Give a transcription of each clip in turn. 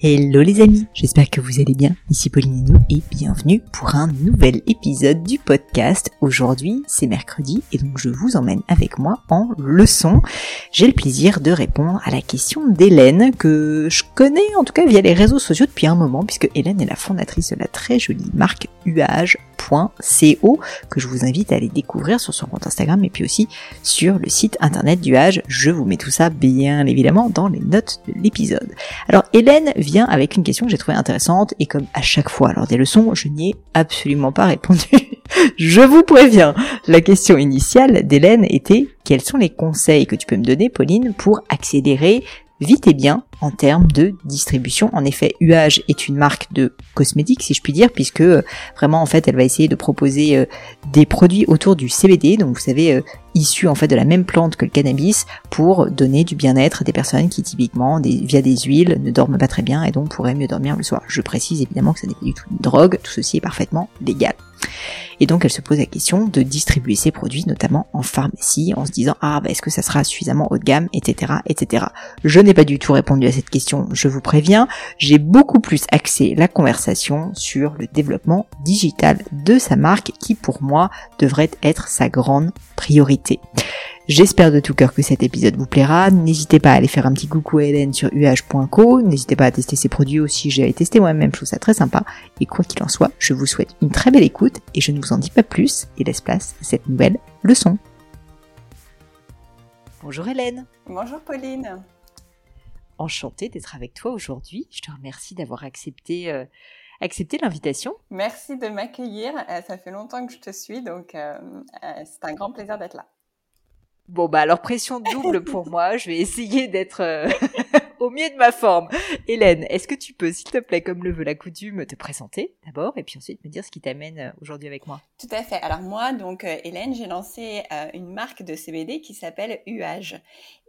Hello les amis, j'espère que vous allez bien. Ici Pauline et bienvenue pour un nouvel épisode du podcast. Aujourd'hui c'est mercredi et donc je vous emmène avec moi en leçon. J'ai le plaisir de répondre à la question d'Hélène que je connais en tout cas via les réseaux sociaux depuis un moment puisque Hélène est la fondatrice de la très jolie marque UAGE.co que je vous invite à aller découvrir sur son compte Instagram et puis aussi sur le site internet d'UAGE. Je vous mets tout ça bien évidemment dans les notes de l'épisode. Alors Hélène vient avec une question que j'ai trouvée intéressante et comme à chaque fois lors des leçons, je n'y ai absolument pas répondu. je vous préviens, la question initiale d'Hélène était quels sont les conseils que tu peux me donner Pauline pour accélérer vite et bien en termes de distribution. En effet, UAGE est une marque de cosmétiques, si je puis dire, puisque euh, vraiment en fait, elle va essayer de proposer euh, des produits autour du CBD, donc vous savez, euh, issus en fait de la même plante que le cannabis, pour donner du bien-être à des personnes qui typiquement, via des huiles, ne dorment pas très bien et donc pourraient mieux dormir le soir. Je précise évidemment que ça n'est pas du tout une drogue, tout ceci est parfaitement légal. Et donc elle se pose la question de distribuer ses produits, notamment en pharmacie, en se disant ah bah, est-ce que ça sera suffisamment haut de gamme, etc., etc. Je n'ai pas du tout répondu à cette question, je vous préviens. J'ai beaucoup plus axé la conversation sur le développement digital de sa marque, qui pour moi devrait être sa grande priorité. J'espère de tout cœur que cet épisode vous plaira. N'hésitez pas à aller faire un petit coucou à Hélène sur uh.co. N'hésitez pas à tester ses produits aussi. J'ai testé moi-même, je trouve ça très sympa. Et quoi qu'il en soit, je vous souhaite une très belle écoute et je ne vous en dis pas plus et laisse place à cette nouvelle leçon. Bonjour Hélène. Bonjour Pauline. Enchantée d'être avec toi aujourd'hui. Je te remercie d'avoir accepté euh, accepté l'invitation. Merci de m'accueillir. Euh, ça fait longtemps que je te suis, donc euh, c'est un grand plaisir d'être là. Bon bah alors pression double pour moi, je vais essayer d'être euh, au mieux de ma forme. Hélène, est-ce que tu peux, s'il te plaît, comme le veut la coutume, te présenter d'abord et puis ensuite me dire ce qui t'amène euh, aujourd'hui avec moi? Tout à fait. Alors moi, donc euh, Hélène, j'ai lancé une marque de CBD qui s'appelle UAGE.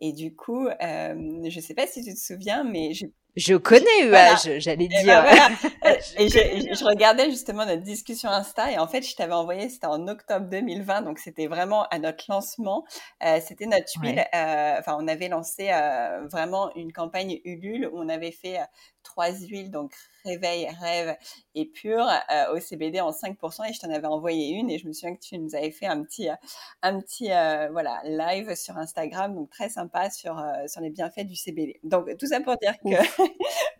Et du coup, je ne sais pas si tu te souviens, mais j'ai je connais j'allais dire. Ben et je, regardais justement notre discussion Insta et en fait, je t'avais envoyé, c'était en octobre 2020, donc c'était vraiment à notre lancement. Euh, c'était notre huile. Euh, enfin, on avait lancé euh, vraiment une campagne Ulule où on avait fait trois huiles, donc réveil, rêve et pur euh, au CBD en 5% et je t'en avais envoyé une et je me souviens que tu nous avais fait un petit, euh, un petit euh, voilà, live sur Instagram, donc très sympa sur, sur les bienfaits du CBD. Donc tout ça pour dire que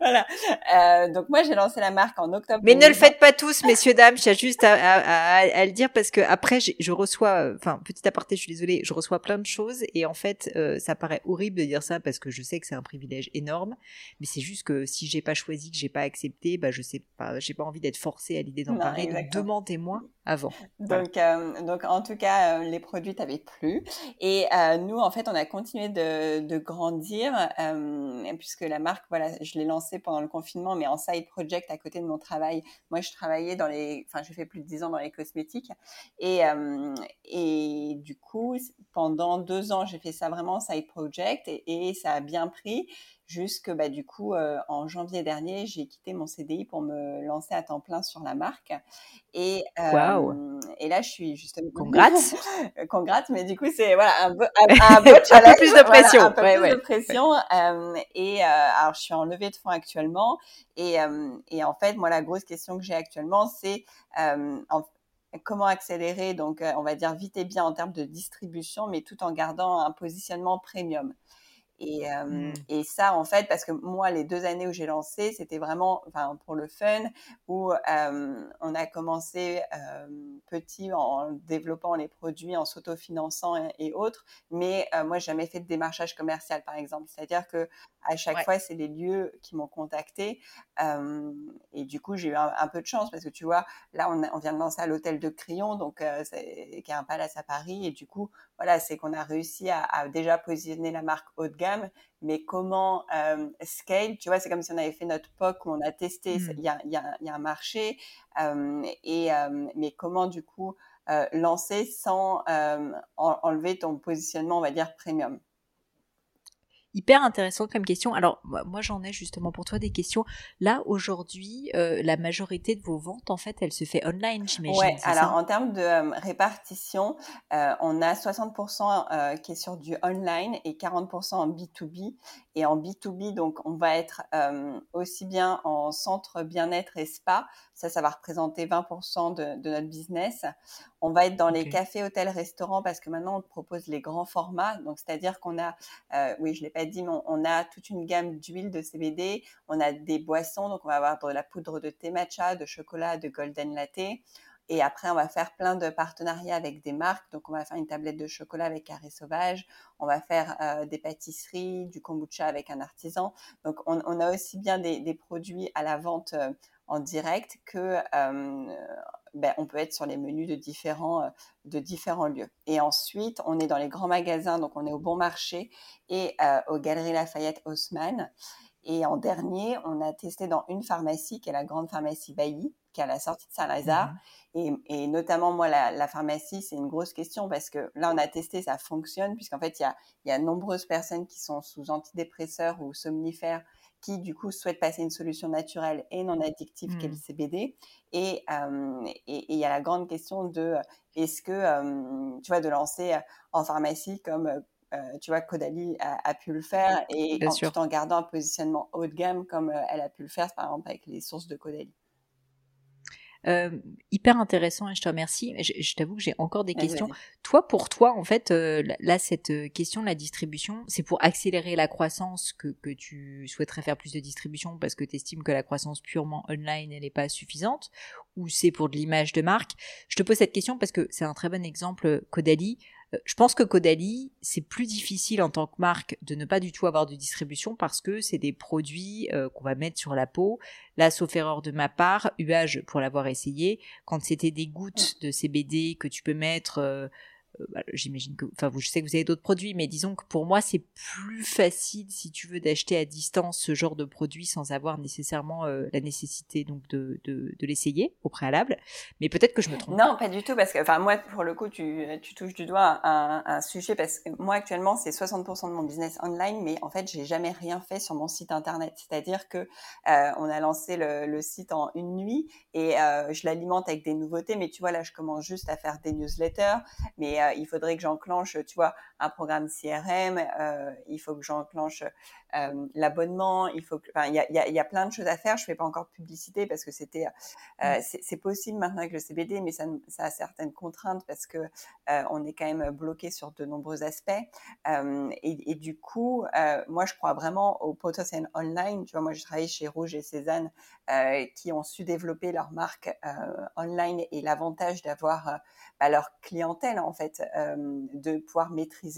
voilà. donc moi j'ai lancé la marque en octobre. Mais ne le faites pas tous, messieurs dames. J'ai juste à, à, à, le dire parce que après je reçois, enfin petit aparté, je suis désolée, je reçois plein de choses et en fait ça paraît horrible de dire ça parce que je sais que c'est un privilège énorme, mais c'est juste que si j'ai pas choisi, que j'ai pas accepté, bah je sais pas, j'ai pas envie d'être forcée à l'idée d'en parler. Donc demandez-moi avant. Donc, euh, donc en tout cas, euh, les produits t'avaient plu. Et euh, nous, en fait, on a continué de, de grandir puisque la marque, voilà, je l'ai lancée pendant le confinement, mais en side project à côté de mon travail. Moi, je travaillais dans les, enfin, je fais plus de 10 ans dans les cosmétiques. Et, et du coup, pendant deux ans, j'ai fait ça vraiment en side project et, et ça a bien pris jusque bah, du coup euh, en janvier dernier j'ai quitté mon CDI pour me lancer à temps plein sur la marque et euh, et là je suis justement congrats. congrats mais du coup c'est voilà un peu un, peu, plus de pression. un peu plus de pression euh, et alors je suis en levée de fonds actuellement et et en fait moi la grosse question que j'ai actuellement c'est comment accélérer donc on va dire vite et bien en termes de distribution mais tout en gardant un positionnement premium et, mmh. et, ça, en fait, parce que moi, les deux années où j'ai lancé, c'était vraiment enfin, pour le fun, où on a commencé petit en développant les produits, en s'autofinançant et, et, autres. Mais moi, j'ai jamais fait de démarchage commercial, par exemple. C'est-à-dire que à chaque fois, c'est les lieux qui m'ont contacté. et du coup, j'ai eu un, peu de chance parce que tu vois, là, on, on vient de lancer à l'hôtel de Crillon, donc qui est un palace à Paris. Et du coup, voilà, c'est qu'on a réussi à, à, déjà positionner la marque haut de gamme, mais comment euh, scale Tu vois, c'est comme si on avait fait notre POC où on a testé, mmh. il y, a, y, a, y, a, un marché, euh, et, euh, mais comment du coup lancer sans enlever ton positionnement, on va dire, premium? Hyper intéressant comme question. Alors moi j'en ai justement pour toi des questions. Là aujourd'hui, euh, la majorité de vos ventes en fait, elle se fait online, j'imagine. Ouais. Alors en termes de euh, répartition, euh, on a 60% qui est sur du online et 40% en B2B. Et en B2B, donc on va être aussi bien en centre bien-être et spa. Ça, ça va représenter 20% de, de, notre business. On va être dans les cafés, hôtels, restaurants parce que maintenant on propose les grands formats. Donc c'est-à-dire qu'on a, oui, je l'ai pas dit, on, a toute une gamme d'huile de CBD, on a des boissons, donc on va avoir de la poudre de thé matcha, de chocolat, de golden latte. Et après, on va faire plein de partenariats avec des marques. Donc, on va faire une tablette de chocolat avec Carré Sauvage. On va faire euh, des pâtisseries, du kombucha avec un artisan. Donc, on, a aussi bien des, produits à la vente euh, en direct que ben, on peut être sur les menus de différents, de différents lieux. Et ensuite, on est dans les grands magasins, donc on est au Bon Marché et euh, aux Galeries Lafayette Haussmann. Et en dernier, on a testé dans une pharmacie, qui est la grande pharmacie Bailly, qui est à la sortie de Saint-Lazare. Mmh. Et, notamment, moi, la, pharmacie, c'est une grosse question parce que là, on a testé, ça fonctionne, puisqu'en fait, il y a, y a de nombreuses personnes qui sont sous antidépresseurs ou somnifères qui du coup souhaitent passer une solution naturelle et non addictive qu'est le mmh. CBD. Et il y a la grande question de est-ce que tu vois de lancer en pharmacie comme tu vois Caudalie a, pu le faire et en, tout en gardant un positionnement haut de gamme comme elle a pu le faire par exemple avec les sources de Caudalie. Euh, hyper intéressant et je te remercie. Je, t'avoue que j'ai encore des questions. Toi, pour toi, en fait, euh, là, cette euh, question de la distribution, c'est pour accélérer la croissance que, que tu souhaiterais faire plus de distribution parce que tu estimes que la croissance purement online, elle n'est pas suffisante? Ou c'est pour de l'image de marque? Je te pose cette question parce que c'est un très bon exemple, Caudalie. Je pense que Caudalie, c'est plus difficile en tant que marque de ne pas du tout avoir de distribution parce que c'est des produits euh, qu'on va mettre sur la peau. Là, sauf erreur de ma part, Uage, pour l'avoir essayé, quand c'était des gouttes de CBD que tu peux mettre euh, bah, j'imagine que, enfin, je sais que vous avez d'autres produits, mais disons que pour moi, c'est plus facile, si tu veux, d'acheter à distance ce genre de produit sans avoir nécessairement euh, la nécessité donc de, de, l'essayer au préalable. Mais peut-être que je me trompe. Non, pas du tout, parce que, enfin, moi, pour le coup, tu, tu touches du doigt un, sujet, parce que moi, actuellement, c'est 60% de mon business online, mais en fait, j'ai jamais rien fait sur mon site internet. C'est-à-dire que euh, on a lancé le, site en une nuit et euh, je l'alimente avec des nouveautés, mais tu vois, là, je commence juste à faire des newsletters, mais euh, il faudrait que j'enclenche, tu vois, un programme CRM, euh, il faut que j'enclenche euh, l'abonnement, il faut que, il y a, y, y a, plein de choses à faire. Je fais pas encore de publicité parce que c'était, euh, mmh. c'est possible maintenant avec le CBD, mais ça, ça a certaines contraintes parce que on est quand même bloqué sur de nombreux aspects. Et, et, du coup, moi, je crois vraiment au potentiel online. Tu vois, moi, je travaille chez Rouge et Cézanne qui ont su développer leur marque online et l'avantage d'avoir bah, leur clientèle en fait, de pouvoir maîtriser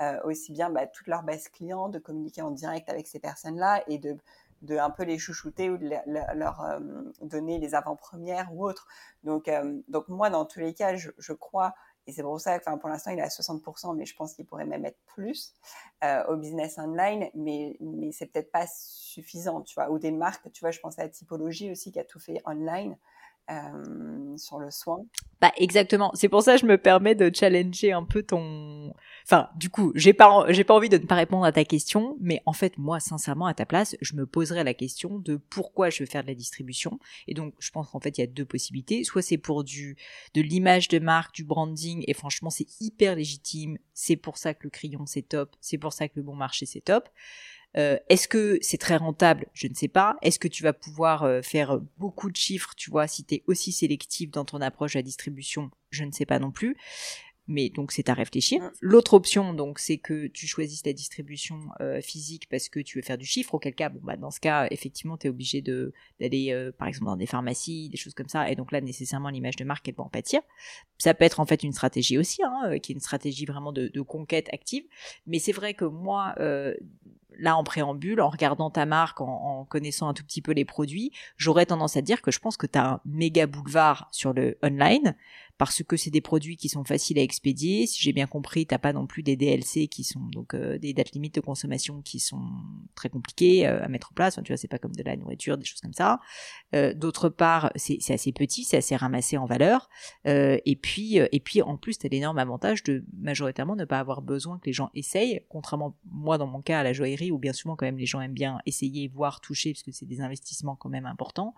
euh, aussi bien bah, toute leur base client, de communiquer en direct avec ces personnes-là et de, de un peu les chouchouter ou de leur euh, donner les avant-premières ou autres. Donc, euh, donc moi, dans tous les cas, je, je crois, et c'est pour ça que pour l'instant, il est à 60%, mais je pense qu'il pourrait même être plus au business online, mais, mais c'est peut-être pas suffisant, tu vois. Ou des marques, tu vois, je pense à la typologie aussi qui a tout fait online. Sur le soin. Bah exactement. C'est pour ça que je me permets de challenger un peu ton. Enfin, du coup, j'ai pas j'ai pas envie de ne pas répondre à ta question, mais en fait, moi, sincèrement, à ta place, je me poserais la question de pourquoi je veux faire de la distribution. Et donc, je pense qu'en fait, il y a deux possibilités. Soit c'est pour du de l'image de marque, du branding, et franchement, c'est hyper légitime. C'est pour ça que le crayon c'est top. C'est pour ça que le bon marché c'est top. Euh, est-ce que c'est très rentable? Je ne sais pas. Est-ce que tu vas pouvoir euh, faire beaucoup de chiffres, tu vois, si tu es aussi sélectif dans ton approche à distribution? Je ne sais pas non plus mais donc c'est à réfléchir. Mm. L'autre option, donc, c'est que tu choisisses la distribution euh, physique parce que tu veux faire du chiffre, auquel cas, bon, bah, dans ce cas, effectivement, tu es obligé de d'aller, euh, par exemple, dans des pharmacies, des choses comme ça, et donc là, nécessairement, l'image de marque, elle va en pâtir. Ça peut être en fait une stratégie aussi, hein, euh, qui est une stratégie vraiment de, de conquête active, mais c'est vrai que moi, là, en préambule, en regardant ta marque, en, en, connaissant un tout petit peu les produits, j'aurais tendance à dire que je pense que tu as un méga boulevard sur le online, parce que c'est des produits qui sont faciles à expédier. Si j'ai bien compris, t'as pas non plus des DLC qui sont donc euh, des dates limites de consommation qui sont très compliquées euh, à mettre en place. tu vois, c'est pas comme de la nourriture, des choses comme ça. Euh, d'autre part, c'est assez petit, c'est assez ramassé en valeur. et puis, et puis en plus, t'as l'énorme avantage de majoritairement ne pas avoir besoin que les gens essayent, contrairement moi dans mon cas à la joaillerie où bien souvent quand même les gens aiment bien essayer, voir, toucher, parce que c'est des investissements quand même importants.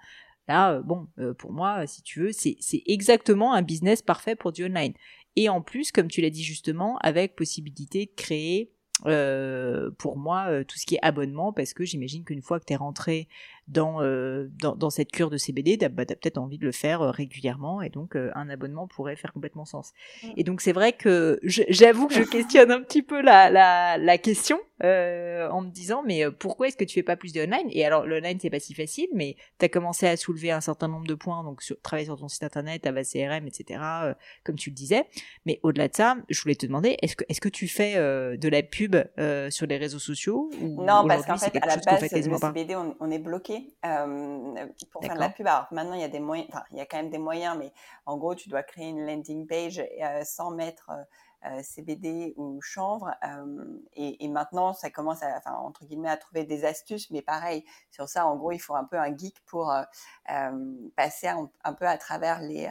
Là, euh, bon, euh, pour moi, si tu veux, c'est exactement un business parfait pour du online. Et en plus, comme tu l'as dit justement, avec possibilité de créer euh, pour moi tout ce qui est abonnement, parce que j'imagine qu'une fois que tu es rentré dans, euh, dans, dans, cette cure de CBD, tu as, bah, peut-être envie de le faire euh, régulièrement et donc euh, un abonnement pourrait faire complètement sens. Et donc c'est vrai que j'avoue que je questionne un petit peu la, la, la question en me disant mais pourquoi est-ce que tu fais pas plus de online? Et alors le online c'est pas si facile, mais tu as commencé à soulever un certain nombre de points, donc sur, travailler sur ton site internet, ta base CRM, etc. comme tu le disais. Mais au-delà de ça, je voulais te demander est-ce que est-ce que tu fais de la pub sur les réseaux sociaux ou Non, parce qu'en fait à la base le CBD on, on est bloqué euh, pour faire de la pub. Alors maintenant, il y a des moyens, enfin, il y a quand même des moyens, mais en gros, tu dois créer une landing page euh, sans mettre euh, CBD ou chanvre. Et, maintenant, ça commence à, enfin, entre guillemets, à trouver des astuces, mais pareil, sur ça, en gros, il faut un peu un geek pour passer un, peu à travers les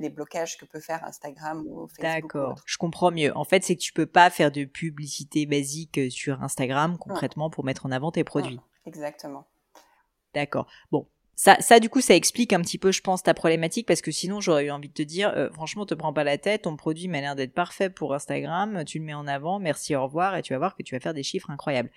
les blocages que peut faire Instagram ou Facebook. D'accord, je comprends mieux. En fait, c'est que tu peux pas faire de publicité basique sur Instagram concrètement pour mettre en avant tes produits. exactement. D'accord. Bon, ça, ça, du coup, ça explique un petit peu, je pense, ta problématique, parce que sinon, j'aurais eu envie de te dire, euh, franchement, te prends pas la tête, ton produit m'a l'air d'être parfait pour Instagram, tu le mets en avant, merci, au revoir, et tu vas voir que tu vas faire des chiffres incroyables.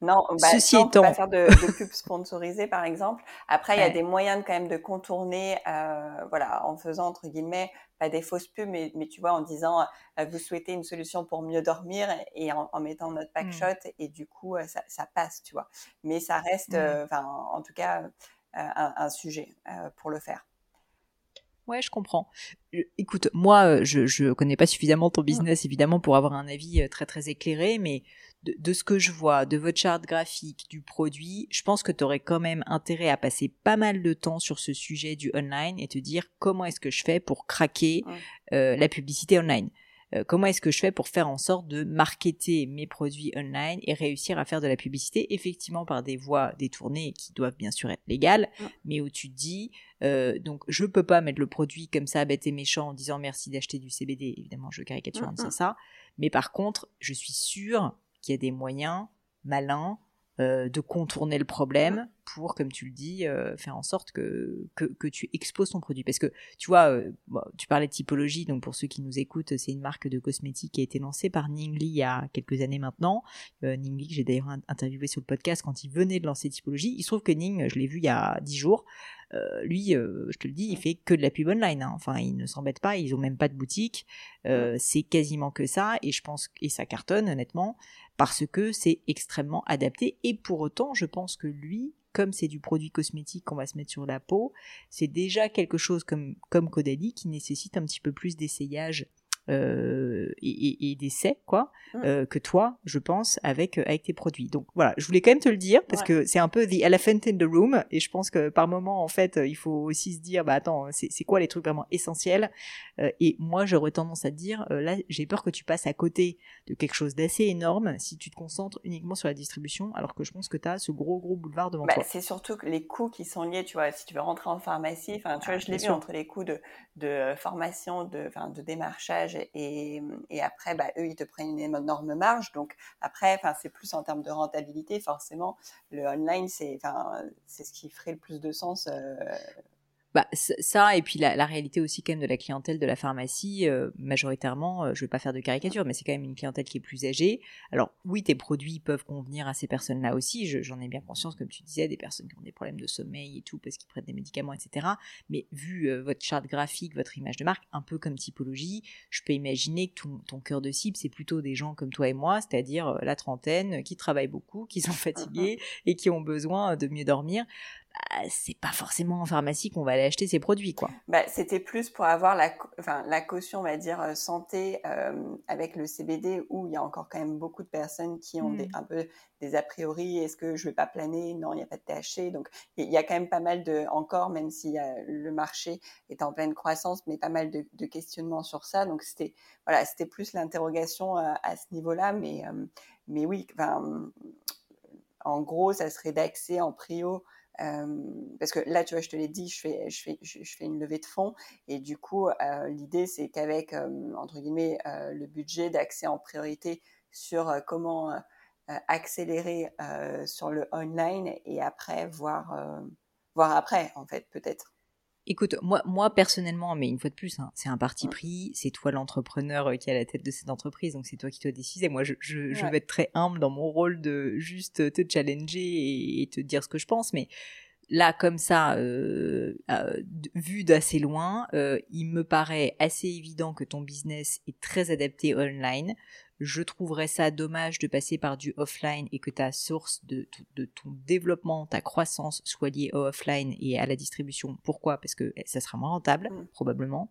Non, bah, Ceci étant, pas faire de, de pub sponsorisée, par exemple. Après, il y a des moyens quand même de contourner, euh, voilà, en faisant entre guillemets pas des fausses pubs, mais, mais tu vois, en disant euh, vous souhaitez une solution pour mieux dormir et en, mettant notre pack mmh. shot et du coup ça, ça, passe, tu vois. Mais ça reste, mmh. enfin, en tout cas un, sujet euh, pour le faire. Ouais, je comprends. Écoute, moi, euh, je, je connais pas suffisamment ton business, évidemment, pour avoir un avis euh, très très éclairé, mais de, ce que je vois, de votre charte graphique, du produit, je pense que tu aurais quand même intérêt à passer pas mal de temps sur ce sujet du online et te dire comment est-ce que je fais pour craquer la publicité online. Euh, comment est-ce que je fais pour faire en sorte de marketer mes produits online et réussir à faire de la publicité effectivement par des voies détournées qui doivent bien sûr être légales, mais où tu dis euh, donc je peux pas mettre le produit comme ça bête et méchant en disant merci d'acheter du CBD, évidemment je caricature en disant ça, mais par contre je suis sûre qu'il y a des moyens malins euh, de contourner le problème pour, comme tu le dis, euh, faire en sorte que, que, tu exposes ton produit. Parce que, tu vois, euh, tu parlais de typologie, donc pour ceux qui nous écoutent, c'est une marque de cosmétiques qui a été lancée par Ningli il y a quelques années maintenant. Ningli, que j'ai d'ailleurs interviewé sur le podcast quand il venait de lancer typologie. Il se trouve que Ning, je l'ai vu il y a dix jours, lui, je te le dis, il fait que de la pub online. Hein. Enfin, il ne s'embête pas, ils ont même pas de boutique. c'est quasiment que ça, et je pense et ça cartonne honnêtement parce que c'est extrêmement adapté. Et pour autant, je pense que lui, comme c'est du produit cosmétique qu'on va se mettre sur la peau, c'est déjà quelque chose comme, comme Caudalie qui nécessite un petit peu plus d'essayage euh, et, et d'essais quoi mmh. euh, que toi je pense avec euh, avec tes produits. Donc voilà je voulais quand même te le dire parce que c'est un peu the elephant in the room et je pense que par moment en fait il faut aussi se dire bah attends c'est quoi les trucs vraiment essentiels et moi j'aurais tendance à te dire là j'ai peur que tu passes à côté de quelque chose d'assez énorme si tu te concentres uniquement sur la distribution alors que je pense que tu as ce gros gros boulevard devant bah, toi. c'est surtout que les coûts qui sont liés tu vois si tu veux rentrer en pharmacie enfin tu vois je l'ai vu entre les coûts de de formation de de démarchage et, après, bah, eux, ils te prennent une énorme marge. Donc après, c'est plus en termes de rentabilité, forcément, le online, c'est ce qui ferait le plus de sens euh, bah, ça, et puis la, réalité aussi quand même de la clientèle de la pharmacie, euh, majoritairement, euh, je ne veux pas faire de caricature, mais c'est quand même une clientèle qui est plus âgée. Alors oui, tes produits peuvent convenir à ces personnes-là aussi, j'en ai bien conscience, comme tu disais, des personnes qui ont des problèmes de sommeil et tout, parce qu'ils prennent des médicaments, etc. Mais vu euh, votre charte graphique, votre image de marque, un peu comme typologie, je peux imaginer que ton, ton cœur de cible, c'est plutôt des gens comme toi et moi, c'est-à-dire la trentaine, qui travaillent beaucoup, qui sont fatigués et qui ont besoin de mieux dormir. Bah, c'est pas forcément en pharmacie qu'on va aller acheter ces produits, quoi. Bah, c'était plus pour avoir la, enfin, la caution, on va dire, euh, santé euh, avec le CBD, où il y a encore quand même beaucoup de personnes qui ont des, hmm. un peu des a priori. Est-ce que je vais pas planer? Non, il n'y a pas de THC. Donc, il y a quand même pas mal de, encore, même si le marché est en pleine croissance, mais pas mal de, de questionnements sur ça. Donc, c'était, voilà, c'était plus l'interrogation euh, à ce niveau-là, mais, mais oui, en gros, ça serait d'accès en prio parce que là, tu vois, je te l'ai dit, je fais, je, fais, je, fais une levée de fonds et du coup, l'idée, c'est qu'avec, entre guillemets, le budget d'accès en priorité sur comment accélérer sur le online et après voir, voir après, en fait, peut-être. Écoute, moi, moi personnellement, mais une fois de plus, hein, c'est un parti pris. C'est toi l'entrepreneur euh, qui est à la tête de cette entreprise, donc c'est toi qui dois décider. Moi, je, je, je, vais être très humble dans mon rôle de juste te challenger et, te dire ce que je pense, mais là, comme ça, euh, euh, vu d'assez loin, euh, il me paraît assez évident que ton business est très adapté online je trouverais ça dommage de passer par du offline et que ta source de, ton développement, ta croissance soit liée au offline et à la distribution. Pourquoi? Parce que ça sera moins rentable, mm. probablement.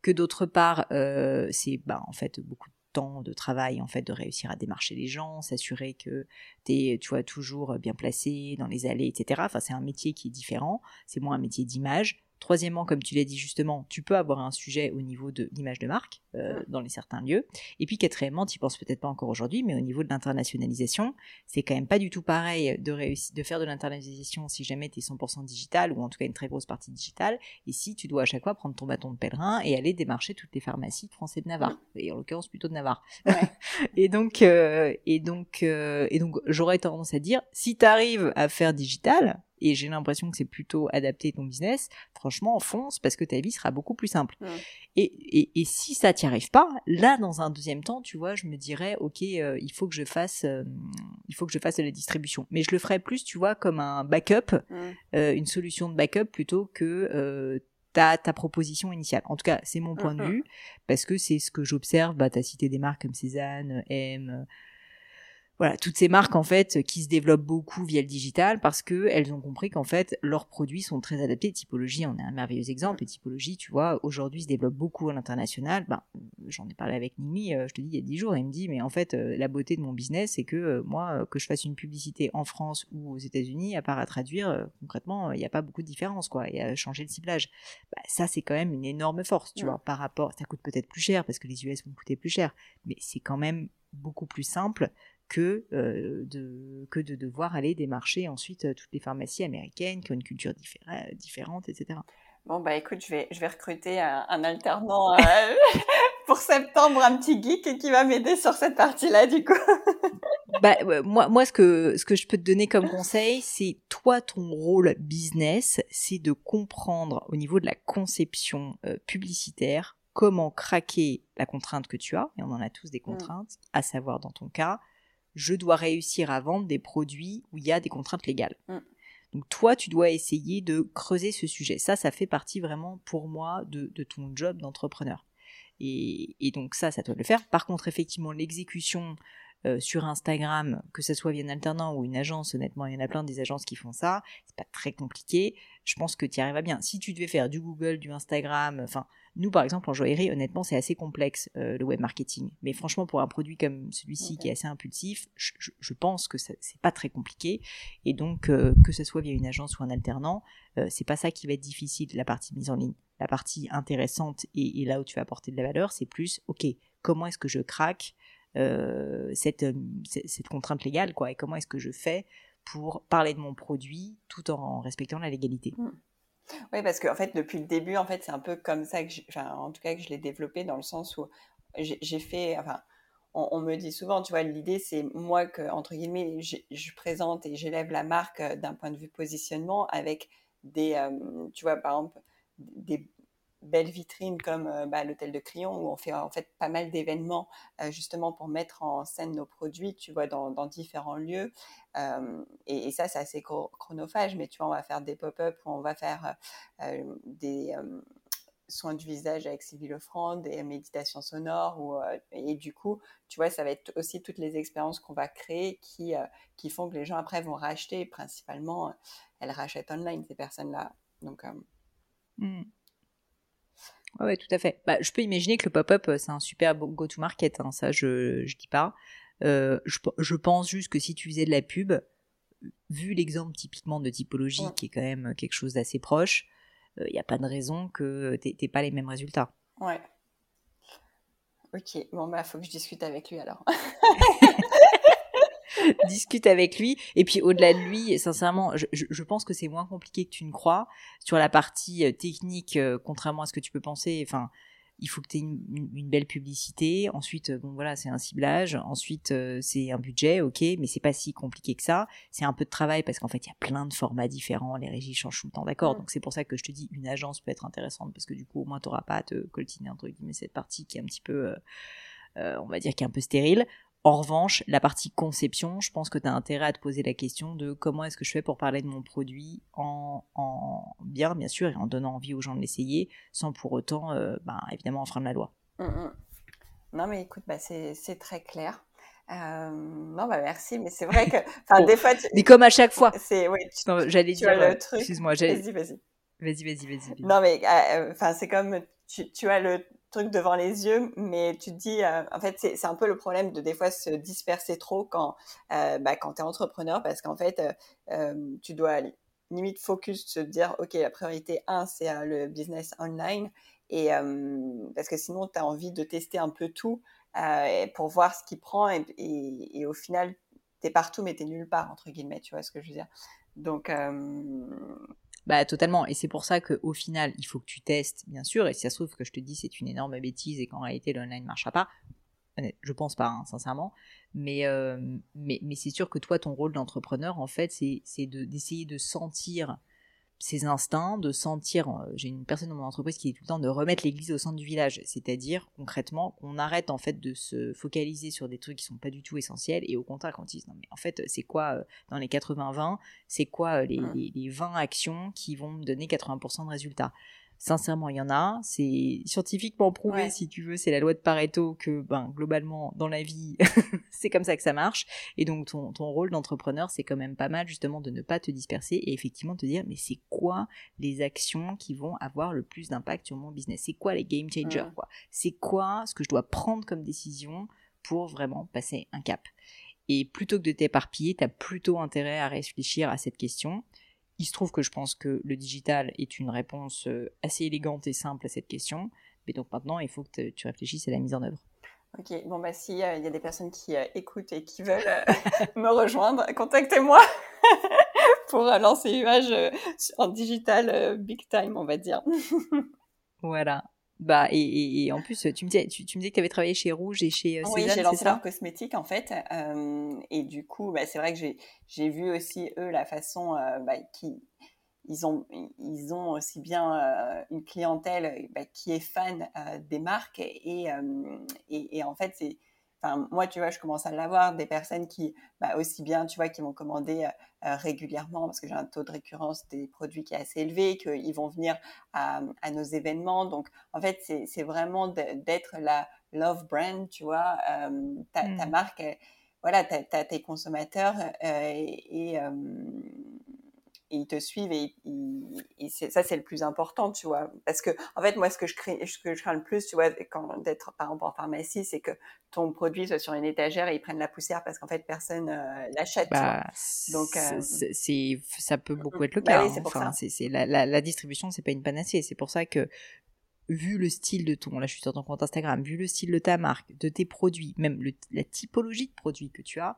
Que d'autre part, euh, c'est bah, en fait beaucoup de temps de travail en fait de réussir à démarcher les gens, s'assurer que tu es tu toujours bien placé dans les allées, etc. Enfin, c'est un métier qui est différent. C'est moins un métier d'image. Troisièmement, comme tu l'as dit justement, tu peux avoir un sujet au niveau de l'image de marque euh, dans les certains lieux. Et puis quatrièmement, tu penses peut-être pas encore aujourd'hui, mais au niveau de l'internationalisation, c'est quand même pas du tout pareil de, réussir, de faire de l'internationalisation si jamais tu es 100% digital ou en tout cas une très grosse partie digitale. Et si tu dois à chaque fois prendre ton bâton de pèlerin et aller démarcher toutes les pharmacies de français de Navarre, et en l'occurrence plutôt de Navarre. et donc, euh, et donc, euh, et donc, j'aurais tendance à dire, si tu arrives à faire digital, et j'ai l'impression que c'est plutôt adapté à ton business, franchement, fonce parce que ta vie sera beaucoup plus simple. Et, et, si ça t'y arrive pas, là, dans un deuxième temps, tu vois, je me dirais, ok, euh, il faut que je fasse, euh, il faut que je fasse de la distribution. Mais je le ferais plus, tu vois, comme un backup, euh, une solution de backup plutôt que ta, ta proposition initiale. En tout cas, c'est mon point de vue, parce que c'est ce que j'observe. Bah, tu as cité des marques comme Cézanne, M, voilà, toutes ces marques en fait qui se développent beaucoup via le digital parce que elles ont compris qu'en fait leurs produits sont très adaptés. Typologie en est un merveilleux exemple. Et Typologie, tu vois, aujourd'hui se développe beaucoup à l'international. Ben, j'en ai parlé avec Nimi, euh, je te dis il y a dix jours, il me dit mais en fait euh, la beauté de mon business c'est que euh, moi que je fasse une publicité en France ou aux États-Unis, à part à traduire, concrètement il n'y a pas beaucoup de différence quoi. Et à changer le ciblage, bah, ça c'est quand même une énorme force, tu vois, par rapport. Ça coûte peut-être plus cher parce que les US vont coûter plus cher, mais c'est quand même beaucoup plus simple que, euh, de, que de devoir aller démarcher ensuite euh, toutes les pharmacies américaines qui ont une culture différente, etc. Bon, bah écoute, je vais, je vais recruter un, alternant euh, pour septembre, un petit geek qui va m'aider sur cette partie-là, du coup. bah, moi, moi ce, que, ce que je peux te donner comme conseil, c'est toi, ton rôle business, c'est de comprendre au niveau de la conception publicitaire comment craquer la contrainte que tu as, et on en a tous des mm. contraintes, à savoir dans ton cas, je dois réussir à vendre des produits où il y a des contraintes légales. Mm. Donc toi, tu dois essayer de creuser ce sujet. Ça, ça fait partie vraiment pour moi de, ton job d'entrepreneur. Et, donc ça, ça doit le faire. Par contre, effectivement, l'exécution euh, sur Instagram, que ce soit via un alternant ou une agence, honnêtement, il y en a plein des agences qui font ça. C'est pas très compliqué. Je pense que tu y arriveras bien. Si tu devais faire du Google, du Instagram, enfin, nous, par exemple, en joaillerie, honnêtement, c'est assez complexe, euh, le web marketing. Mais franchement, pour un produit comme celui-ci qui est assez impulsif, je, pense que c'est pas très compliqué. Et donc, euh, que ce soit via une agence ou un alternant, euh, c'est pas ça qui va être difficile, la partie mise en ligne. La partie intéressante et, là où tu vas apporter de la valeur, c'est plus, ok, comment est-ce que je craque cette, cette contrainte légale, quoi, et comment est-ce que je fais pour parler de mon produit tout en respectant la légalité? Mmh. Oui, parce qu'en fait, depuis le début, en fait, c'est un peu comme ça que, enfin, en tout cas, que je l'ai développé dans le sens où j'ai fait, enfin, on, me dit souvent, tu vois, l'idée, c'est moi que, entre guillemets, je présente et j'élève la marque euh, d'un point de vue positionnement avec des, euh, tu vois, par exemple, des, belles vitrines comme euh, bah, l'hôtel de Crillon où on fait en fait pas mal d'événements euh, justement pour mettre en scène nos produits, tu vois, dans, différents lieux. Euh, et, ça, c'est assez chronophage, mais tu vois, on va faire des pop-up où on va faire des soins du visage avec Sylvie Lefranc, des méditations sonores. Ou, et du coup, tu vois, ça va être aussi toutes les expériences qu'on va créer qui, qui font que les gens après vont racheter. Principalement, elles rachètent online, ces personnes-là. Donc, mmh. Ouais, tout à fait. Bah, je peux imaginer que le pop-up, c'est un super go-to-market, hein, ça je, je dis pas. je, je, pense juste que si tu faisais de la pub, vu l'exemple typiquement de typologie qui est quand même quelque chose d'assez proche, il euh, n'y a pas de raison que tu n'aies pas les mêmes résultats. Ouais. Ok, bon bah faut que je discute avec lui alors. discute avec lui. Et puis au-delà de lui, sincèrement, je, je pense que c'est moins compliqué que tu ne crois sur la partie euh, technique, euh, contrairement à ce que tu peux penser. Enfin, il faut que tu aies une, belle publicité. Ensuite, euh, bon voilà, c'est un ciblage. Ensuite, euh, c'est un budget, ok, mais c'est pas si compliqué que ça. C'est un peu de travail parce qu'en fait, il y a plein de formats différents. Les régies changent tout le temps, d'accord. Mm. Donc c'est pour ça que je te dis, une agence peut être intéressante parce que du coup, au moins, t'auras pas à te coltiner entre guillemets cette partie qui est un petit peu, euh, on va dire, qui est un peu stérile. En revanche, la partie conception, je pense que tu as intérêt à te poser la question de comment est-ce que je fais pour parler de mon produit en, bien, bien sûr, et en donnant envie aux gens de l'essayer, sans pour autant, euh, ben, évidemment, enfreindre la loi. Mmh, mmh. Non, mais écoute, bah, c'est très clair. Euh, non, bah merci, mais c'est vrai que, enfin, des fois. Mais comme à chaque fois. C'est, oui. J'allais dire. Euh, excuse-moi, Vas-y, vas-y. Vas-y, vas-y, vas-y. Non, mais, enfin, c'est comme, tu, tu as le truc devant les yeux, mais tu te dis, euh, en fait, c'est un peu le problème de des fois se disperser trop quand, euh, bah, quand tu es entrepreneur, parce qu'en fait, euh, tu dois limite focus, se dire, OK, la priorité 1, c'est le business online, et parce que sinon, tu as envie de tester un peu tout pour voir ce qui prend, et, au final, tu es partout, mais tu nulle part, entre guillemets, tu vois ce que je veux dire. Donc, bah totalement. Et c'est pour ça qu'au final, il faut que tu testes, bien sûr. Et si ça se trouve que je te dis c'est une énorme bêtise et qu'en réalité l'online ne marchera pas, je pense pas, hein, sincèrement. Mais, euh, mais, mais c'est sûr que toi, ton rôle d'entrepreneur, en fait, c'est d'essayer de sentir ses instincts, de sentir, euh, j'ai une personne dans mon entreprise qui est tout le temps de remettre l'église au centre du village, c'est-à-dire concrètement qu'on arrête en fait de se focaliser sur des trucs qui sont pas du tout essentiels et au contraire quand ils disent non mais en fait c'est quoi euh, dans les 80-20, c'est quoi euh, les, les, les 20 actions qui vont me donner 80% de résultats? Sincèrement, il y en a. C'est scientifiquement prouvé, si tu veux. C'est la loi de Pareto que, ben, globalement, dans la vie, c'est comme ça que ça marche. Et donc, ton, ton rôle d'entrepreneur, c'est quand même pas mal, justement, de ne pas te disperser et effectivement te dire, mais c'est quoi les actions qui vont avoir le plus d'impact sur mon business? C'est quoi les game changers, quoi? C'est quoi ce que je dois prendre comme décision pour vraiment passer un cap? Et plutôt que de t'éparpiller, tu as plutôt intérêt à réfléchir à cette question. Il se trouve que je pense que le digital est une réponse euh, assez élégante et simple à cette question. Mais donc maintenant, il faut que tu réfléchisses à la mise en œuvre. Ok, bon bah s'il y a des personnes qui euh, écoutent et qui veulent euh, me rejoindre, contactez-moi pour lancer UH en digital big time, on va dire. voilà. Bah, et, et, en plus, tu me, dis, tu, tu me que tu avais travaillé chez Rouge et chez euh, Oui, j'ai lancé leur cosmétique en fait. Euh, et du coup, bah, c'est vrai que j'ai vu aussi eux la façon euh, bah, qui ils ont, ils ont aussi bien euh, une clientèle bah, qui est fan euh, des marques et, et en fait, c'est Enfin, moi, tu vois, je commence à l'avoir, des personnes qui, bah, aussi bien, tu vois, qui vont commander euh, euh, régulièrement, parce que j'ai un taux de récurrence des produits qui est assez élevé, qu'ils vont venir à, à, nos événements. Donc, en fait, c'est vraiment d'être la love brand, tu vois. Euh, ta, ta, mmh. marque, voilà, tu as, tes consommateurs et, et et ils te suivent et, et ça c'est le plus important tu vois. Parce que en fait moi ce que je crains ce que je crains le plus tu vois quand d'être par exemple en pharmacie c'est que ton produit soit sur une étagère et ils prennent la poussière parce qu'en fait personne euh, l'achète bah, donc euh, c'est ça peut beaucoup être le bah cas hein. enfin, c'est la, la, la distribution c'est pas une panacée. C'est pour ça que vu le style de ton, là je suis sur ton compte Instagram, vu le style de ta marque, de tes produits, même le, la typologie de produits que tu as,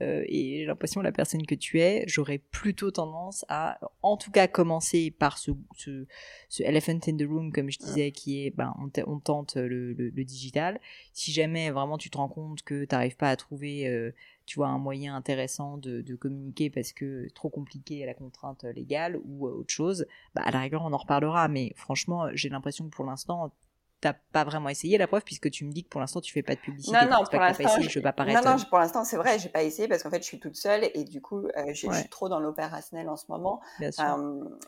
euh, et j'ai l'impression la personne que tu es, j'aurais plutôt tendance à, en tout cas, commencer par ce, ce, ce elephant in the room, comme je disais, qui est, ben, on, on tente le, le, le, digital. Si jamais vraiment tu te rends compte que tu n'arrives pas à trouver, euh, tu vois, un moyen intéressant de, de, communiquer parce que trop compliqué à la contrainte légale ou autre chose, bah, à la rigueur, on en reparlera. Mais franchement, j'ai l'impression que pour l'instant, t'as pas vraiment essayé la preuve puisque tu me dis que pour l'instant tu fais pas de publicité. Non, non, pour l'instant, je... je vais pas paraître. Non, non, pour l'instant c'est vrai, j'ai pas essayé parce qu'en fait je suis toute seule et du coup euh, je suis trop dans l'opérationnel en ce moment. Bien sûr.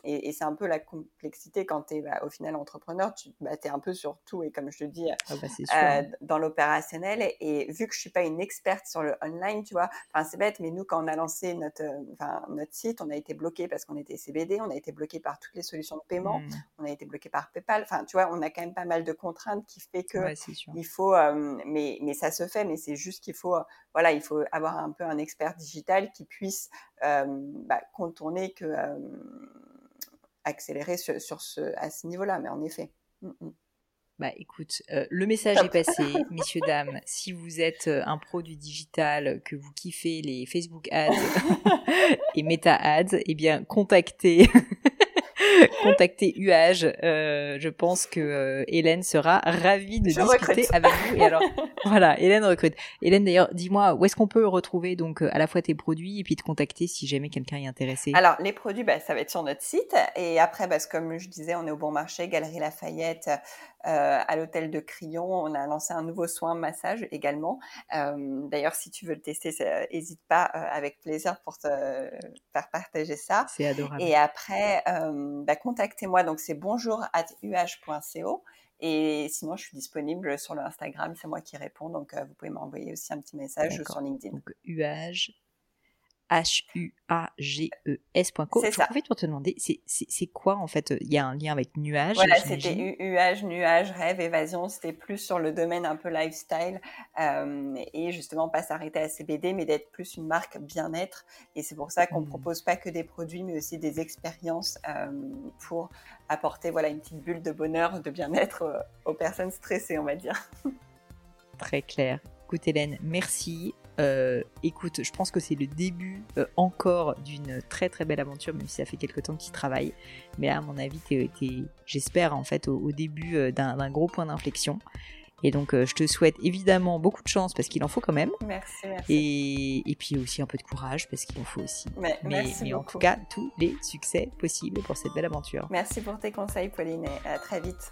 et, et c'est un peu la complexité quand tu es bah, au final entrepreneur, tu bah, es un peu sur tout et comme je te dis ah bah, euh, dans l'opérationnel et, vu que je suis pas une experte sur le online, tu vois, enfin c'est bête, mais nous quand on a lancé notre, enfin, notre site, on a été bloqué parce qu'on était CBD, on a été bloqué par toutes les solutions de paiement, mmh. on a été bloqué par PayPal. Enfin, tu vois, on a quand même pas mal de contraintes qui fait que il faut, mais, mais ça se fait, mais c'est juste qu'il faut, voilà, il faut avoir un peu un expert digital qui puisse bah, contourner que accélérer sur, ce, à ce niveau-là. Mais en effet. Mmh, mmh. Bah écoute, le message est passé, messieurs, dames. Si vous êtes un pro du digital, que vous kiffez les Facebook ads et Meta ads, eh bien contactez contacter UAGE. Euh, je pense que euh, Hélène sera ravie de discuter avec vous. Et alors, voilà, Hélène recrute. Hélène, d'ailleurs, dis-moi, où est-ce qu'on peut retrouver donc euh, à la fois tes produits et puis te contacter si jamais quelqu'un est intéressé? Alors, les produits, bah, ça va être sur notre site. Et après, parce que comme je disais, on est au Bon Marché, Galerie Lafayette, à l'hôtel de Crillon, on a lancé un nouveau soin massage également. Euh, d'ailleurs, si tu veux le tester, n'hésite pas, euh, avec plaisir pour te faire partager ça. C'est adorable. Et après, bah, contactez-moi. Donc, c'est bonjour at uh.co. Et sinon, je suis disponible sur le Instagram, c'est moi qui réponds. Donc, vous pouvez m'envoyer aussi un petit message sur LinkedIn. Donc, UH H-U-A-G-E-S.co. Je profite pour te demander, c'est quoi en fait Il y a un lien avec nuage Voilà, c'était nuage, nuage, rêve, évasion. C'était plus sur le domaine un peu lifestyle euh, et justement pas s'arrêter à CBD, mais d'être plus une marque bien-être. Et c'est pour ça qu'on ne mmh. propose pas que des produits, mais aussi des expériences euh, pour apporter voilà une petite bulle de bonheur, de bien-être euh, aux personnes stressées, on va dire. Très clair. Écoute Hélène, merci. Euh, écoute, je pense que c'est le début euh, encore d'une très très belle aventure, même si ça fait quelques temps qu'il travaille. Mais à mon avis, j'espère en fait au, début euh, d'un gros point d'inflexion. Et donc, je te souhaite évidemment beaucoup de chance parce qu'il en faut quand même. Merci, merci. Et, puis aussi un peu de courage parce qu'il en faut aussi. Mais, mais en tout cas, tous les succès possibles pour cette belle aventure. Merci pour tes conseils, Pauline, et à très vite.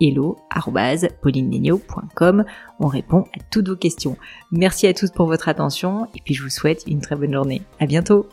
hello.paulinegno.com. On répond à toutes vos questions. Merci à tous pour votre attention et puis je vous souhaite une très bonne journée. À bientôt!